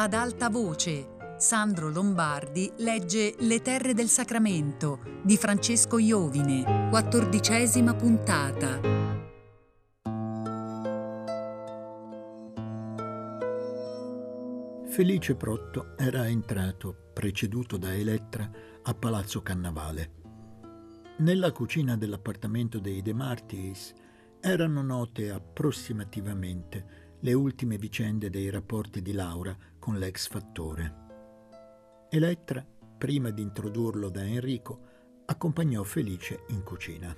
Ad alta voce, Sandro Lombardi legge Le terre del Sacramento di Francesco Iovine, quattordicesima puntata. Felice Protto era entrato, preceduto da Elettra, a Palazzo Cannavale. Nella cucina dell'appartamento dei De Martis erano note approssimativamente le ultime vicende dei rapporti di Laura con l'ex fattore. Elettra, prima di introdurlo da Enrico, accompagnò Felice in cucina.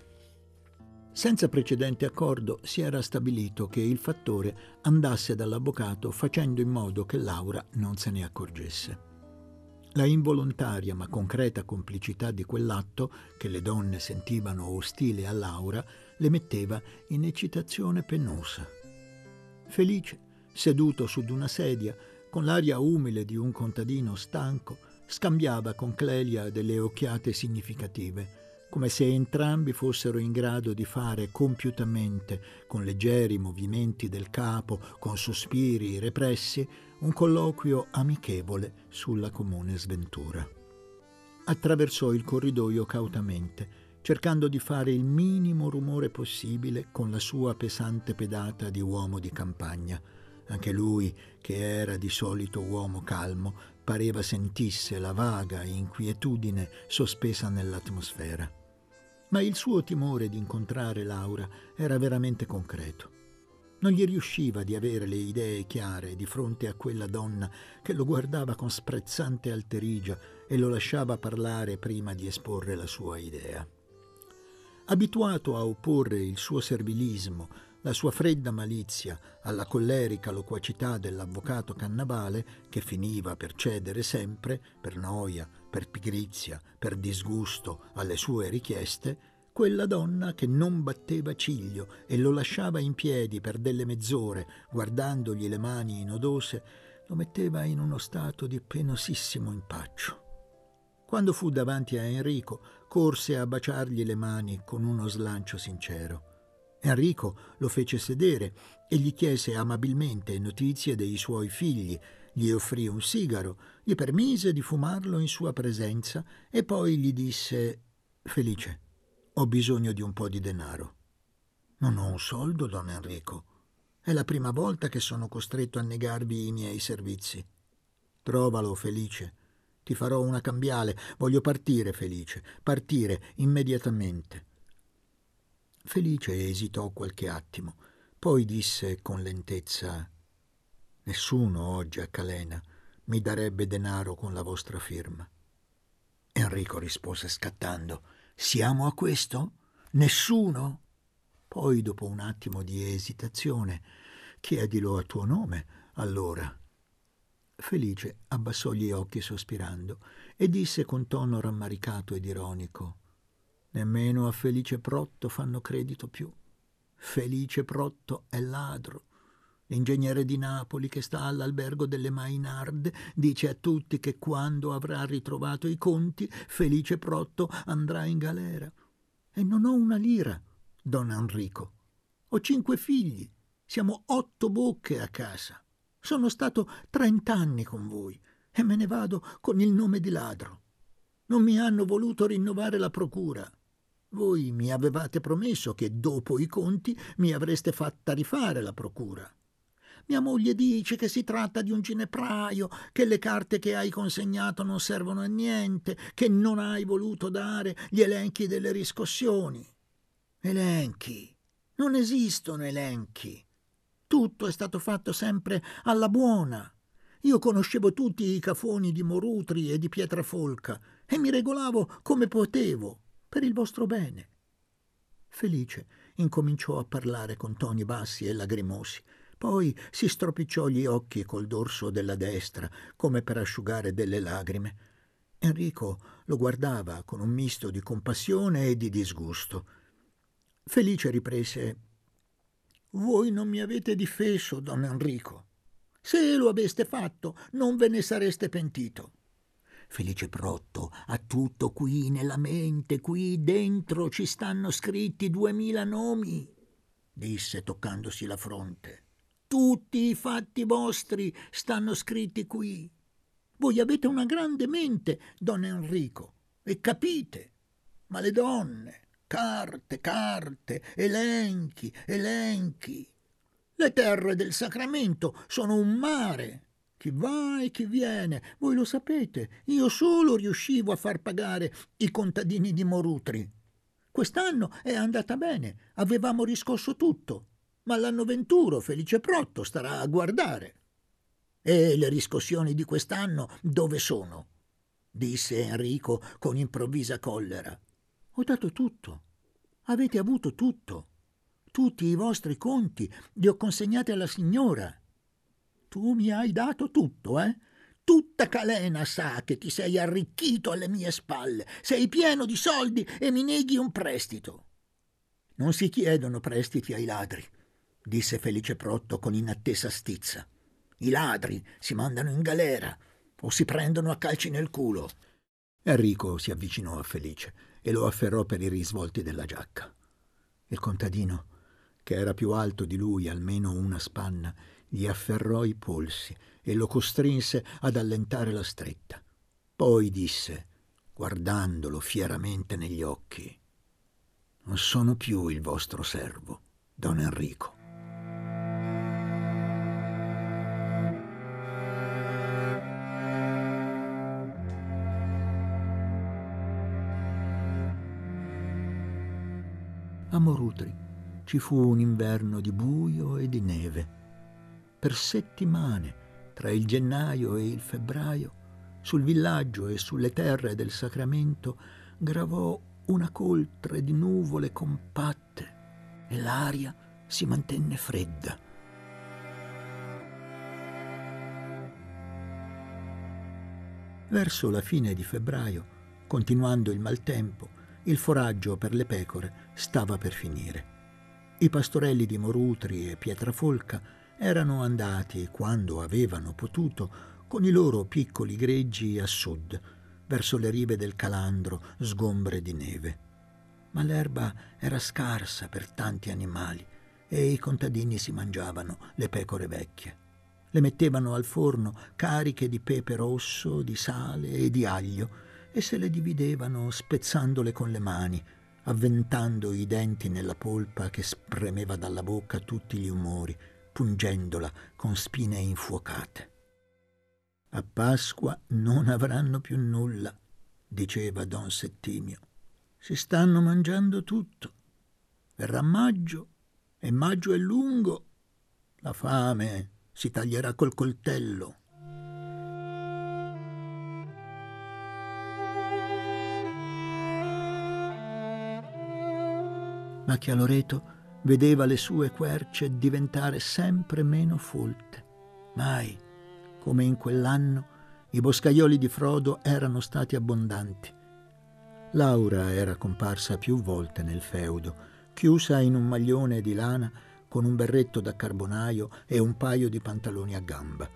Senza precedente accordo si era stabilito che il fattore andasse dall'avvocato facendo in modo che Laura non se ne accorgesse. La involontaria ma concreta complicità di quell'atto, che le donne sentivano ostile a Laura, le metteva in eccitazione penosa. Felice, seduto su d'una sedia, con l'aria umile di un contadino stanco, scambiava con Clelia delle occhiate significative, come se entrambi fossero in grado di fare compiutamente, con leggeri movimenti del capo, con sospiri repressi, un colloquio amichevole sulla comune sventura. Attraversò il corridoio cautamente, cercando di fare il minimo rumore possibile con la sua pesante pedata di uomo di campagna. Anche lui, che era di solito uomo calmo, pareva sentisse la vaga inquietudine sospesa nell'atmosfera. Ma il suo timore di incontrare Laura era veramente concreto. Non gli riusciva di avere le idee chiare di fronte a quella donna che lo guardava con sprezzante alterigia e lo lasciava parlare prima di esporre la sua idea. Abituato a opporre il suo servilismo, la sua fredda malizia alla collerica loquacità dell'avvocato Cannavale, che finiva per cedere sempre, per noia, per pigrizia, per disgusto alle sue richieste, quella donna che non batteva ciglio e lo lasciava in piedi per delle mezz'ore, guardandogli le mani inodose, lo metteva in uno stato di penosissimo impaccio. Quando fu davanti a Enrico, corse a baciargli le mani con uno slancio sincero. Enrico lo fece sedere e gli chiese amabilmente notizie dei suoi figli, gli offrì un sigaro, gli permise di fumarlo in sua presenza e poi gli disse Felice, ho bisogno di un po' di denaro. Non ho un soldo, don Enrico. È la prima volta che sono costretto a negarvi i miei servizi. Trovalo, Felice. Ti farò una cambiale. Voglio partire, Felice. Partire immediatamente. Felice esitò qualche attimo, poi disse con lentezza Nessuno oggi a Calena mi darebbe denaro con la vostra firma. Enrico rispose scattando siamo a questo? Nessuno? Poi, dopo un attimo di esitazione, chiedilo a tuo nome, allora. Felice abbassò gli occhi sospirando e disse con tono rammaricato ed ironico Nemmeno a Felice Protto fanno credito più. Felice Protto è ladro. L'ingegnere di Napoli che sta all'albergo delle Mainarde dice a tutti che quando avrà ritrovato i conti, Felice Protto andrà in galera. E non ho una lira, don Enrico. Ho cinque figli. Siamo otto bocche a casa. Sono stato trent'anni con voi e me ne vado con il nome di ladro. Non mi hanno voluto rinnovare la procura. Voi mi avevate promesso che dopo i conti mi avreste fatta rifare la procura. Mia moglie dice che si tratta di un ginepraio, che le carte che hai consegnato non servono a niente, che non hai voluto dare gli elenchi delle riscossioni. Elenchi? Non esistono elenchi. Tutto è stato fatto sempre alla buona. Io conoscevo tutti i cafoni di Morutri e di Pietrafolca e mi regolavo come potevo, per il vostro bene. Felice incominciò a parlare con toni bassi e lagrimosi poi si stropicciò gli occhi col dorso della destra, come per asciugare delle lagrime. Enrico lo guardava con un misto di compassione e di disgusto. Felice riprese Voi non mi avete difeso, don Enrico. Se lo aveste fatto, non ve ne sareste pentito. Felice Protto, ha tutto qui nella mente, qui dentro ci stanno scritti duemila nomi, disse toccandosi la fronte. Tutti i fatti vostri stanno scritti qui. Voi avete una grande mente, don Enrico, e capite. Ma le donne, carte, carte, elenchi, elenchi. Le terre del Sacramento sono un mare. Chi va e chi viene, voi lo sapete, io solo riuscivo a far pagare i contadini di Morutri. Quest'anno è andata bene, avevamo riscosso tutto, ma l'anno venturo Felice Protto starà a guardare. E le riscossioni di quest'anno dove sono? disse Enrico con improvvisa collera. Ho dato tutto. Avete avuto tutto. Tutti i vostri conti li ho consegnati alla signora. Tu mi hai dato tutto, eh? Tutta Calena sa che ti sei arricchito alle mie spalle. Sei pieno di soldi e mi neghi un prestito. Non si chiedono prestiti ai ladri, disse Felice Protto con inattesa stizza. I ladri si mandano in galera o si prendono a calci nel culo. Enrico si avvicinò a Felice e lo afferrò per i risvolti della giacca. Il contadino, che era più alto di lui almeno una spanna, gli afferrò i polsi e lo costrinse ad allentare la stretta. Poi disse, guardandolo fieramente negli occhi, Non sono più il vostro servo, don Enrico. A Morutri ci fu un inverno di buio e di neve per settimane, tra il gennaio e il febbraio, sul villaggio e sulle terre del Sacramento gravò una coltre di nuvole compatte e l'aria si mantenne fredda. Verso la fine di febbraio, continuando il maltempo, il foraggio per le pecore stava per finire. I pastorelli di Morutri e Pietrafolca erano andati, quando avevano potuto, con i loro piccoli greggi a sud, verso le rive del Calandro, sgombre di neve. Ma l'erba era scarsa per tanti animali e i contadini si mangiavano le pecore vecchie. Le mettevano al forno cariche di pepe rosso, di sale e di aglio e se le dividevano spezzandole con le mani, avventando i denti nella polpa che spremeva dalla bocca tutti gli umori, pungendola con spine infuocate. A Pasqua non avranno più nulla, diceva don Settimio. Si stanno mangiando tutto. Verrà maggio e maggio è lungo. La fame si taglierà col coltello. Ma Chialoreto vedeva le sue querce diventare sempre meno folte. Mai, come in quell'anno, i boscaioli di Frodo erano stati abbondanti. Laura era comparsa più volte nel feudo, chiusa in un maglione di lana con un berretto da carbonaio e un paio di pantaloni a gamba.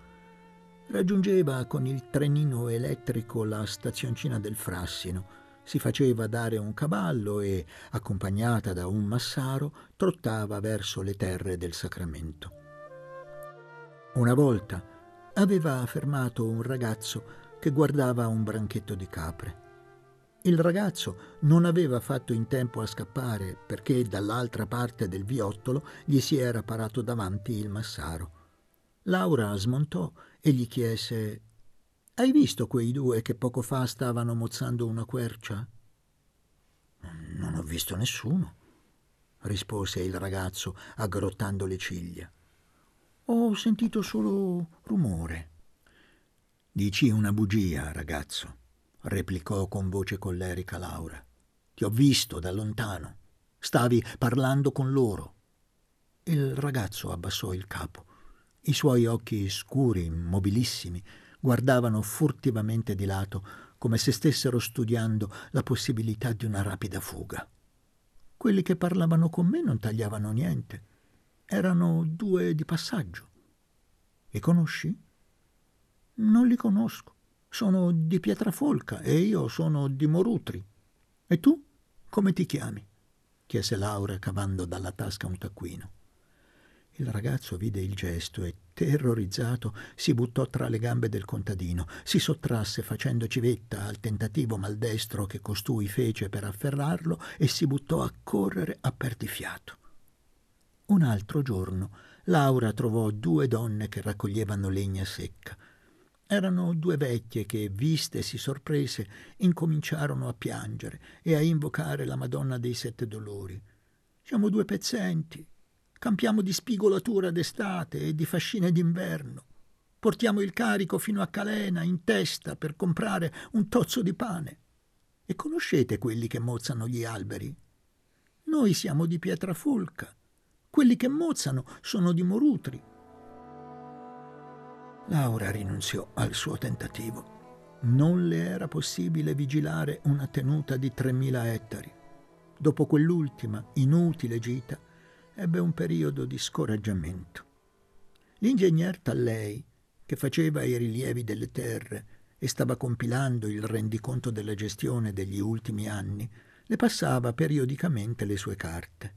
Raggiungeva con il trenino elettrico la stazioncina del Frassino, si faceva dare un cavallo e, accompagnata da un massaro, trottava verso le terre del Sacramento. Una volta aveva fermato un ragazzo che guardava un branchetto di capre. Il ragazzo non aveva fatto in tempo a scappare perché dall'altra parte del viottolo gli si era parato davanti il massaro. Laura smontò e gli chiese hai visto quei due che poco fa stavano mozzando una quercia? Non ho visto nessuno, rispose il ragazzo aggrottando le ciglia. Ho sentito solo rumore. Dici una bugia, ragazzo, replicò con voce collerica Laura. Ti ho visto da lontano. Stavi parlando con loro. Il ragazzo abbassò il capo. I suoi occhi scuri, mobilissimi, guardavano furtivamente di lato, come se stessero studiando la possibilità di una rapida fuga. Quelli che parlavano con me non tagliavano niente. Erano due di passaggio. Li conosci? Non li conosco. Sono di Pietrafolca e io sono di Morutri. E tu? Come ti chiami? chiese Laura cavando dalla tasca un taccuino. Il ragazzo vide il gesto e, terrorizzato, si buttò tra le gambe del contadino, si sottrasse facendo civetta al tentativo maldestro che costui fece per afferrarlo e si buttò a correre a perdifiato. Un altro giorno Laura trovò due donne che raccoglievano legna secca. Erano due vecchie che, vistesi sorprese, incominciarono a piangere e a invocare la Madonna dei Sette Dolori. Siamo due pezzenti, Campiamo di spigolatura d'estate e di fascine d'inverno. Portiamo il carico fino a Calena in testa per comprare un tozzo di pane. E conoscete quelli che mozzano gli alberi? Noi siamo di Pietrafulca. Quelli che mozzano sono di Morutri. Laura rinunziò al suo tentativo. Non le era possibile vigilare una tenuta di 3.000 ettari. Dopo quell'ultima, inutile gita, ebbe un periodo di scoraggiamento. L'ingegner Tallei, che faceva i rilievi delle terre e stava compilando il rendiconto della gestione degli ultimi anni, le passava periodicamente le sue carte.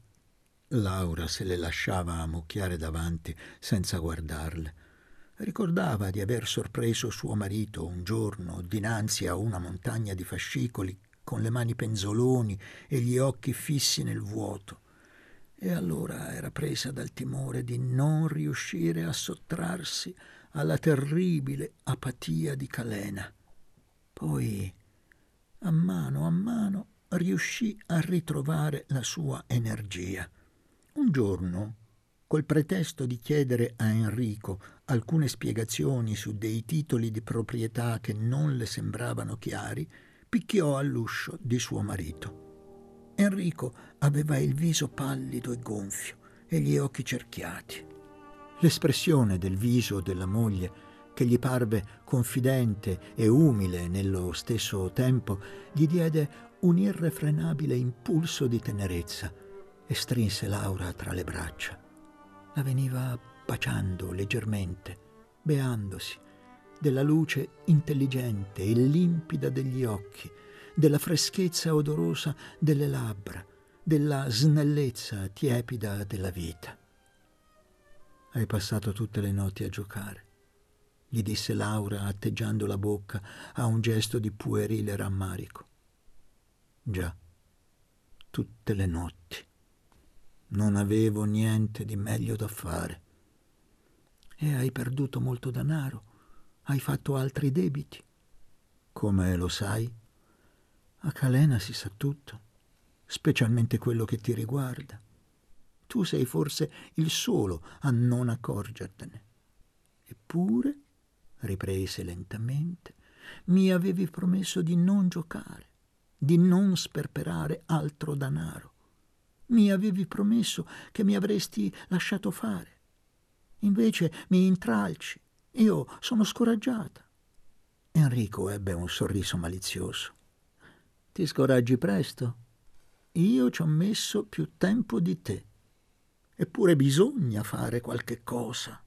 Laura se le lasciava ammucchiare davanti senza guardarle. Ricordava di aver sorpreso suo marito un giorno dinanzi a una montagna di fascicoli con le mani penzoloni e gli occhi fissi nel vuoto e allora era presa dal timore di non riuscire a sottrarsi alla terribile apatia di Calena. Poi, a mano a mano, riuscì a ritrovare la sua energia. Un giorno, col pretesto di chiedere a Enrico alcune spiegazioni su dei titoli di proprietà che non le sembravano chiari, picchiò all'uscio di suo marito. Enrico aveva il viso pallido e gonfio e gli occhi cerchiati. L'espressione del viso della moglie, che gli parve confidente e umile nello stesso tempo, gli diede un irrefrenabile impulso di tenerezza e strinse Laura tra le braccia. La veniva baciando leggermente, beandosi, della luce intelligente e limpida degli occhi, della freschezza odorosa delle labbra, della snellezza tiepida della vita. Hai passato tutte le notti a giocare, gli disse Laura atteggiando la bocca a un gesto di puerile rammarico. Già, tutte le notti. Non avevo niente di meglio da fare. E hai perduto molto denaro? Hai fatto altri debiti? Come lo sai? A Calena si sa tutto, specialmente quello che ti riguarda. Tu sei forse il solo a non accorgertene. Eppure, riprese lentamente, mi avevi promesso di non giocare, di non sperperare altro danaro. Mi avevi promesso che mi avresti lasciato fare. Invece mi intralci. Io sono scoraggiata. Enrico ebbe un sorriso malizioso. Ti scoraggi presto? Io ci ho messo più tempo di te. Eppure bisogna fare qualche cosa,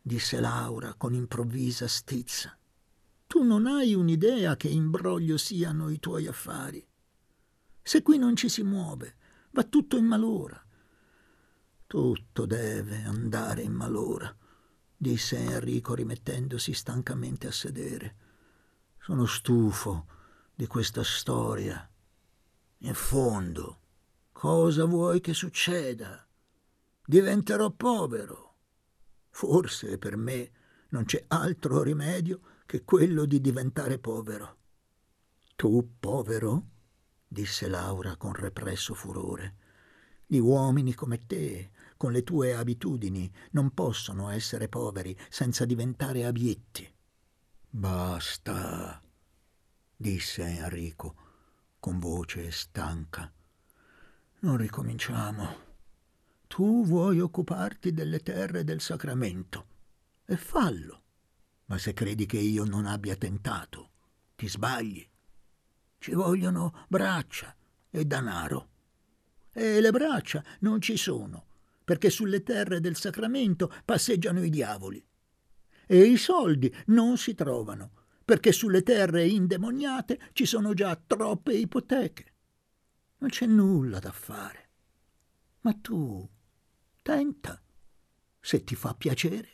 disse Laura con improvvisa stizza. Tu non hai un'idea che imbroglio siano i tuoi affari. Se qui non ci si muove, va tutto in malora. Tutto deve andare in malora, disse Enrico rimettendosi stancamente a sedere. Sono stufo di questa storia. In fondo, cosa vuoi che succeda? Diventerò povero. Forse per me non c'è altro rimedio che quello di diventare povero. Tu povero? disse Laura con represso furore. Gli uomini come te, con le tue abitudini, non possono essere poveri senza diventare abietti. Basta, disse Enrico con voce stanca. Non ricominciamo. Tu vuoi occuparti delle terre del sacramento e fallo. Ma se credi che io non abbia tentato, ti sbagli. Ci vogliono braccia e danaro. E le braccia non ci sono, perché sulle terre del sacramento passeggiano i diavoli. E i soldi non si trovano, perché sulle terre indemoniate ci sono già troppe ipoteche. Non c'è nulla da fare. Ma tu tenta. se ti fa piacere.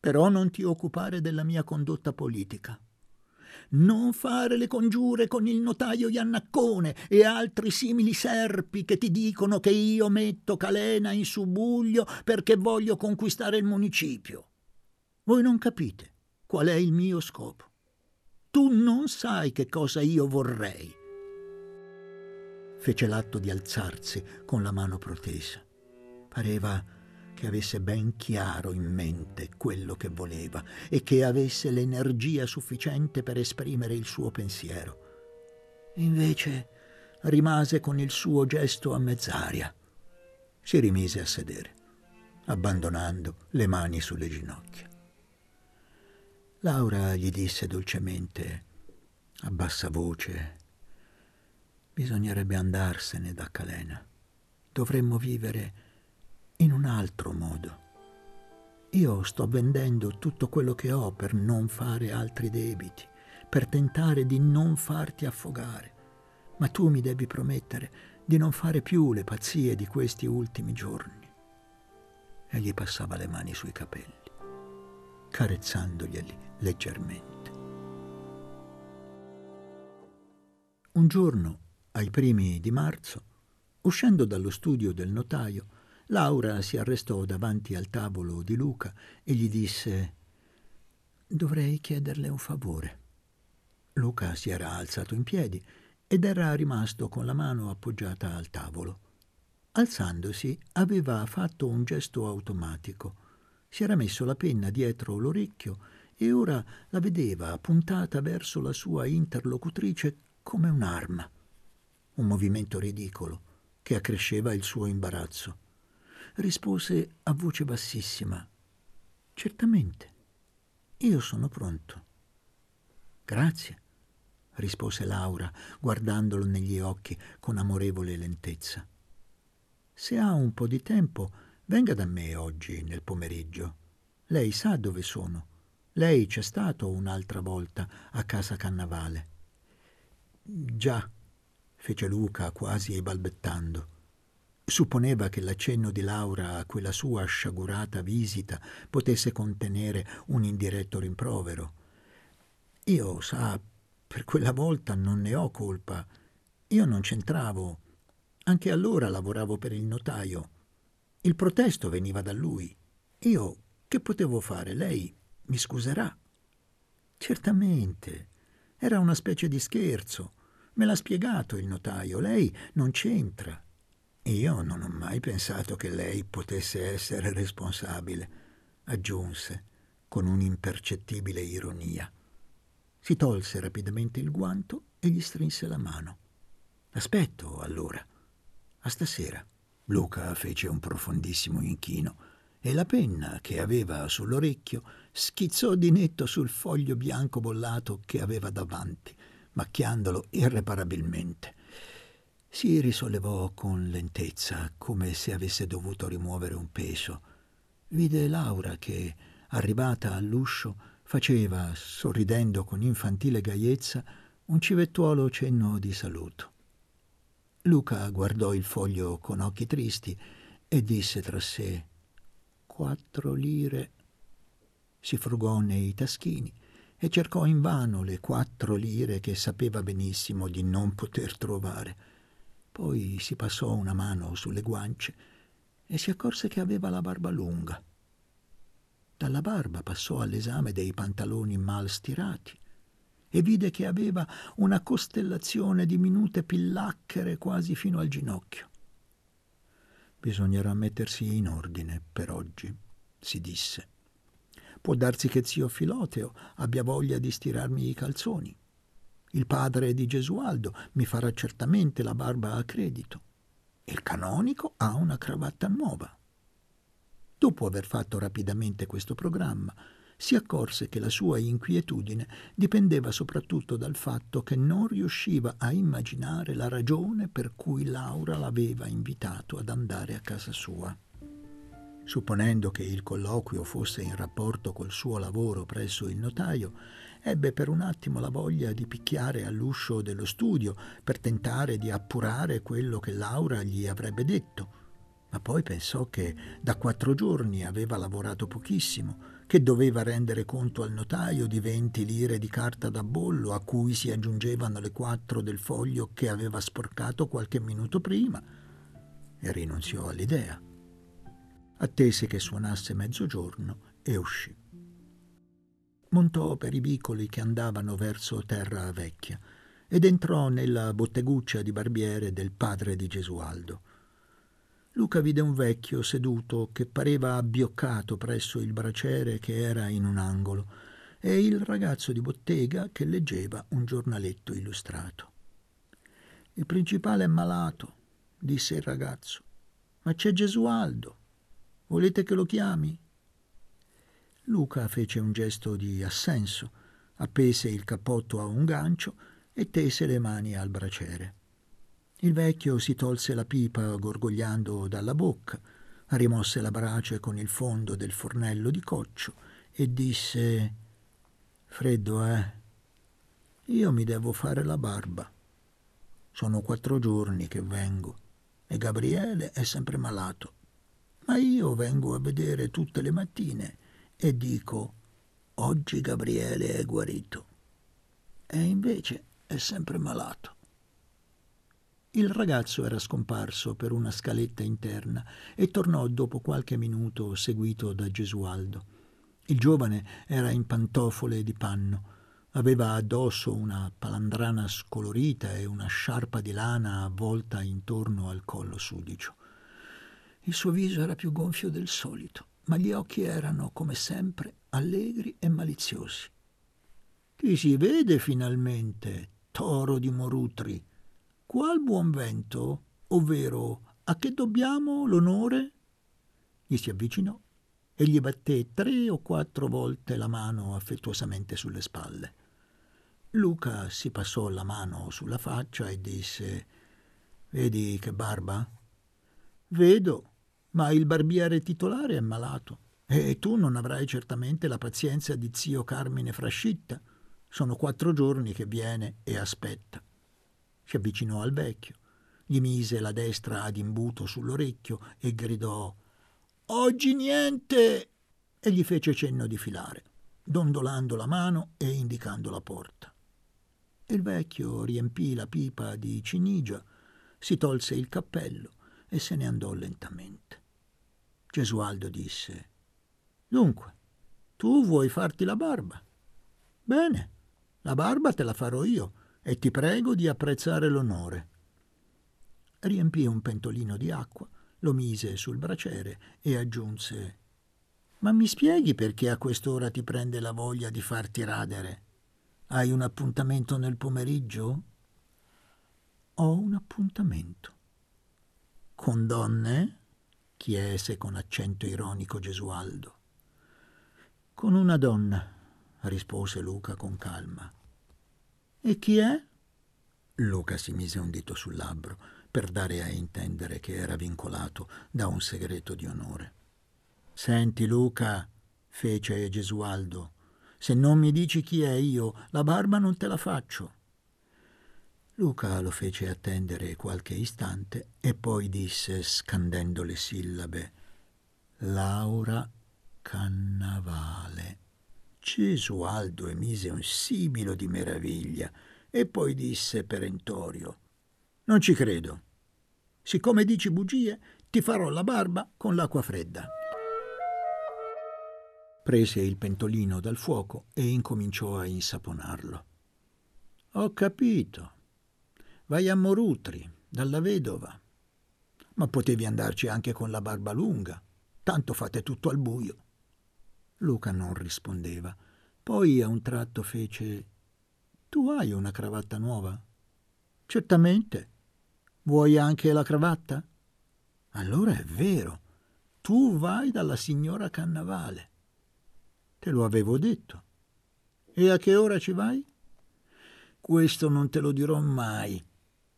Però non ti occupare della mia condotta politica. Non fare le congiure con il notaio Iannaccone e altri simili serpi che ti dicono che io metto Calena in subbuglio perché voglio conquistare il municipio. Voi non capite qual è il mio scopo. Tu non sai che cosa io vorrei. Fece l'atto di alzarsi con la mano protesa. Pareva che avesse ben chiaro in mente quello che voleva e che avesse l'energia sufficiente per esprimere il suo pensiero. Invece rimase con il suo gesto a mezz'aria. Si rimise a sedere, abbandonando le mani sulle ginocchia. Laura gli disse dolcemente, a bassa voce, bisognerebbe andarsene da Calena. Dovremmo vivere in un altro modo. Io sto vendendo tutto quello che ho per non fare altri debiti, per tentare di non farti affogare, ma tu mi devi promettere di non fare più le pazzie di questi ultimi giorni. E gli passava le mani sui capelli, carezzandoglieli leggermente. Un giorno, ai primi di marzo, uscendo dallo studio del notaio, Laura si arrestò davanti al tavolo di Luca e gli disse Dovrei chiederle un favore. Luca si era alzato in piedi ed era rimasto con la mano appoggiata al tavolo. Alzandosi aveva fatto un gesto automatico. Si era messo la penna dietro l'orecchio e ora la vedeva puntata verso la sua interlocutrice come un'arma. Un movimento ridicolo che accresceva il suo imbarazzo. Rispose a voce bassissima: Certamente, io sono pronto. Grazie, rispose Laura, guardandolo negli occhi con amorevole lentezza. Se ha un po' di tempo, venga da me oggi nel pomeriggio. Lei sa dove sono. Lei c'è stato un'altra volta a casa Cannavale. Già, fece Luca quasi balbettando. Supponeva che l'accenno di Laura a quella sua sciagurata visita potesse contenere un indiretto rimprovero. Io, sa, per quella volta non ne ho colpa. Io non c'entravo. Anche allora lavoravo per il notaio. Il protesto veniva da lui. Io che potevo fare? Lei mi scuserà. Certamente. Era una specie di scherzo. Me l'ha spiegato il notaio. Lei non c'entra. Io non ho mai pensato che lei potesse essere responsabile, aggiunse con un'impercettibile ironia. Si tolse rapidamente il guanto e gli strinse la mano. Aspetto, allora. A stasera. Luca fece un profondissimo inchino e la penna che aveva sull'orecchio schizzò di netto sul foglio bianco bollato che aveva davanti, macchiandolo irreparabilmente. Si risollevò con lentezza, come se avesse dovuto rimuovere un peso. Vide Laura che, arrivata all'uscio, faceva, sorridendo con infantile gaiezza, un civettuolo cenno di saluto. Luca guardò il foglio con occhi tristi e disse tra sé quattro lire. Si frugò nei taschini e cercò invano le quattro lire che sapeva benissimo di non poter trovare. Poi si passò una mano sulle guance e si accorse che aveva la barba lunga. Dalla barba passò all'esame dei pantaloni mal stirati e vide che aveva una costellazione di minute pillacchere quasi fino al ginocchio. Bisognerà mettersi in ordine per oggi, si disse. Può darsi che zio Filoteo abbia voglia di stirarmi i calzoni. Il padre di Gesualdo mi farà certamente la barba a credito. Il canonico ha una cravatta nuova. Dopo aver fatto rapidamente questo programma, si accorse che la sua inquietudine dipendeva soprattutto dal fatto che non riusciva a immaginare la ragione per cui Laura l'aveva invitato ad andare a casa sua. Supponendo che il colloquio fosse in rapporto col suo lavoro presso il notaio, ebbe per un attimo la voglia di picchiare all'uscio dello studio per tentare di appurare quello che Laura gli avrebbe detto ma poi pensò che da quattro giorni aveva lavorato pochissimo, che doveva rendere conto al notaio di venti lire di carta da bollo a cui si aggiungevano le quattro del foglio che aveva sporcato qualche minuto prima, e rinunziò all'idea. Attese che suonasse mezzogiorno e uscì. Montò per i vicoli che andavano verso Terra Vecchia ed entrò nella botteguccia di barbiere del padre di Gesualdo. Luca vide un vecchio seduto che pareva abbioccato presso il braciere che era in un angolo e il ragazzo di bottega che leggeva un giornaletto illustrato. Il principale è malato, disse il ragazzo, ma c'è Gesualdo. Volete che lo chiami? Luca fece un gesto di assenso, appese il cappotto a un gancio e tese le mani al braciere. Il vecchio si tolse la pipa gorgogliando dalla bocca, rimosse la brace con il fondo del fornello di coccio e disse Freddo, eh? Io mi devo fare la barba. Sono quattro giorni che vengo e Gabriele è sempre malato. Ma io vengo a vedere tutte le mattine e dico oggi Gabriele è guarito. E invece è sempre malato. Il ragazzo era scomparso per una scaletta interna e tornò dopo qualche minuto seguito da Gesualdo. Il giovane era in pantofole di panno. Aveva addosso una palandrana scolorita e una sciarpa di lana avvolta intorno al collo sudicio. Il suo viso era più gonfio del solito, ma gli occhi erano, come sempre, allegri e maliziosi. Chi si vede finalmente, toro di Morutri? Qual buon vento, ovvero a che dobbiamo l'onore? Gli si avvicinò e gli batté tre o quattro volte la mano affettuosamente sulle spalle. Luca si passò la mano sulla faccia e disse Vedi che barba? Vedo, ma il barbiere titolare è malato e tu non avrai certamente la pazienza di zio Carmine Frascitta. Sono quattro giorni che viene e aspetta. Si avvicinò al vecchio, gli mise la destra ad imbuto sull'orecchio e gridò Oggi niente! e gli fece cenno di filare, dondolando la mano e indicando la porta. Il vecchio riempì la pipa di cinigia, si tolse il cappello e se ne andò lentamente. Gesualdo disse Dunque, tu vuoi farti la barba? Bene, la barba te la farò io e ti prego di apprezzare l'onore. Riempì un pentolino di acqua, lo mise sul braciere e aggiunse Ma mi spieghi perché a quest'ora ti prende la voglia di farti radere? Hai un appuntamento nel pomeriggio? Ho un appuntamento. Con donne? chiese con accento ironico Gesualdo. Con una donna, rispose Luca con calma. E chi è? Luca si mise un dito sul labbro per dare a intendere che era vincolato da un segreto di onore. Senti, Luca, fece Gesualdo, se non mi dici chi è io, la barba non te la faccio. Luca lo fece attendere qualche istante e poi disse, scandendo le sillabe, Laura Cannavale. Gesualdo emise un sibilo di meraviglia e poi disse perentorio Non ci credo. Siccome dici bugie, ti farò la barba con l'acqua fredda. Prese il pentolino dal fuoco e incominciò a insaponarlo. Ho capito. Vai a Morutri, dalla vedova. Ma potevi andarci anche con la barba lunga. Tanto fate tutto al buio. Luca non rispondeva. Poi a un tratto fece Tu hai una cravatta nuova? Certamente. Vuoi anche la cravatta? Allora è vero. Tu vai dalla signora Cannavale. Te lo avevo detto. E a che ora ci vai? Questo non te lo dirò mai,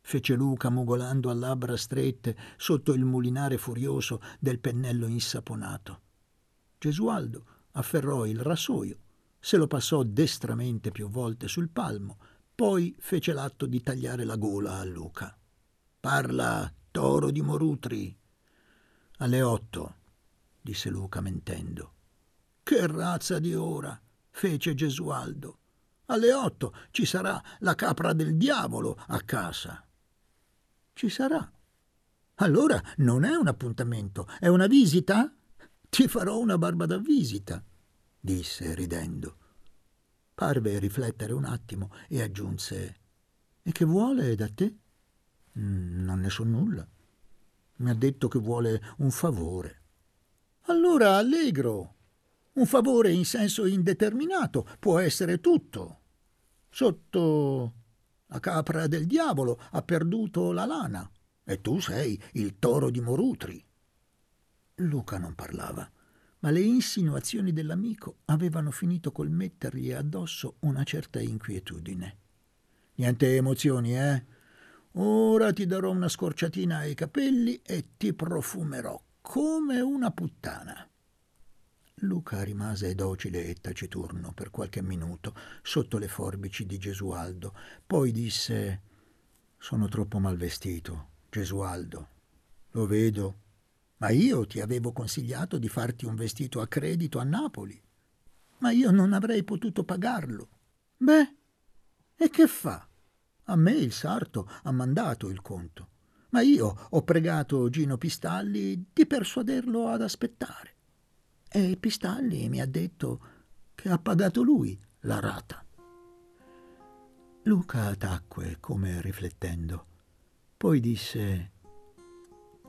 fece Luca mugolando a labbra strette sotto il mulinare furioso del pennello insaponato. Gesualdo afferrò il rasoio, se lo passò destramente più volte sul palmo, poi fece l'atto di tagliare la gola a Luca. Parla, toro di Morutri. Alle otto, disse Luca mentendo. Che razza di ora, fece Gesualdo. Alle otto ci sarà la capra del diavolo a casa. Ci sarà. Allora non è un appuntamento, è una visita? Ti farò una barba da visita, disse ridendo. Parve riflettere un attimo e aggiunse E che vuole da te? Mm, non ne so nulla. Mi ha detto che vuole un favore. Allora allegro. Un favore in senso indeterminato può essere tutto. Sotto la capra del diavolo ha perduto la lana e tu sei il toro di Morutri. Luca non parlava, ma le insinuazioni dell'amico avevano finito col mettergli addosso una certa inquietudine. Niente emozioni, eh? Ora ti darò una scorciatina ai capelli e ti profumerò come una puttana. Luca rimase docile e taciturno per qualche minuto sotto le forbici di Gesualdo, poi disse Sono troppo mal vestito, Gesualdo. Lo vedo ma io ti avevo consigliato di farti un vestito a credito a Napoli. Ma io non avrei potuto pagarlo. Beh, e che fa? A me il sarto ha mandato il conto, ma io ho pregato Gino Pistalli di persuaderlo ad aspettare. E Pistalli mi ha detto che ha pagato lui la rata. Luca tacque come riflettendo. Poi disse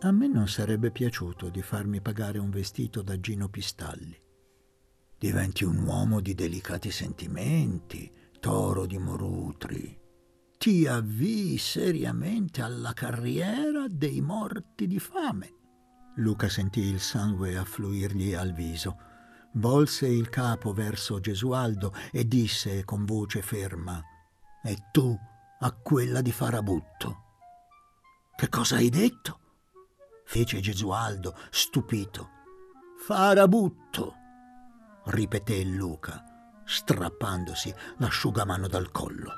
a me non sarebbe piaciuto di farmi pagare un vestito da Gino Pistalli. Diventi un uomo di delicati sentimenti, toro di Morutri. Ti avvii seriamente alla carriera dei morti di fame. Luca sentì il sangue affluirgli al viso. Volse il capo verso Gesualdo e disse con voce ferma: E tu a quella di Farabutto. Che cosa hai detto? Fece Gesualdo, stupito. Farabutto, ripeté Luca, strappandosi l'asciugamano dal collo.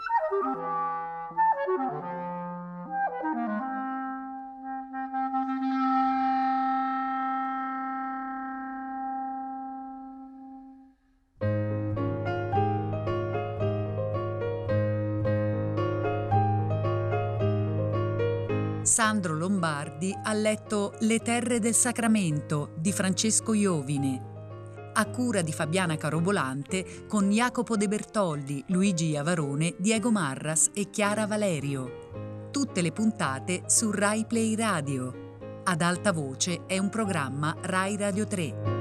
Lombardi ha letto Le terre del Sacramento di Francesco Iovine, a cura di Fabiana Carobolante con Jacopo De Bertoldi, Luigi Avarone, Diego Marras e Chiara Valerio. Tutte le puntate su Rai Play Radio. Ad alta voce è un programma Rai Radio 3.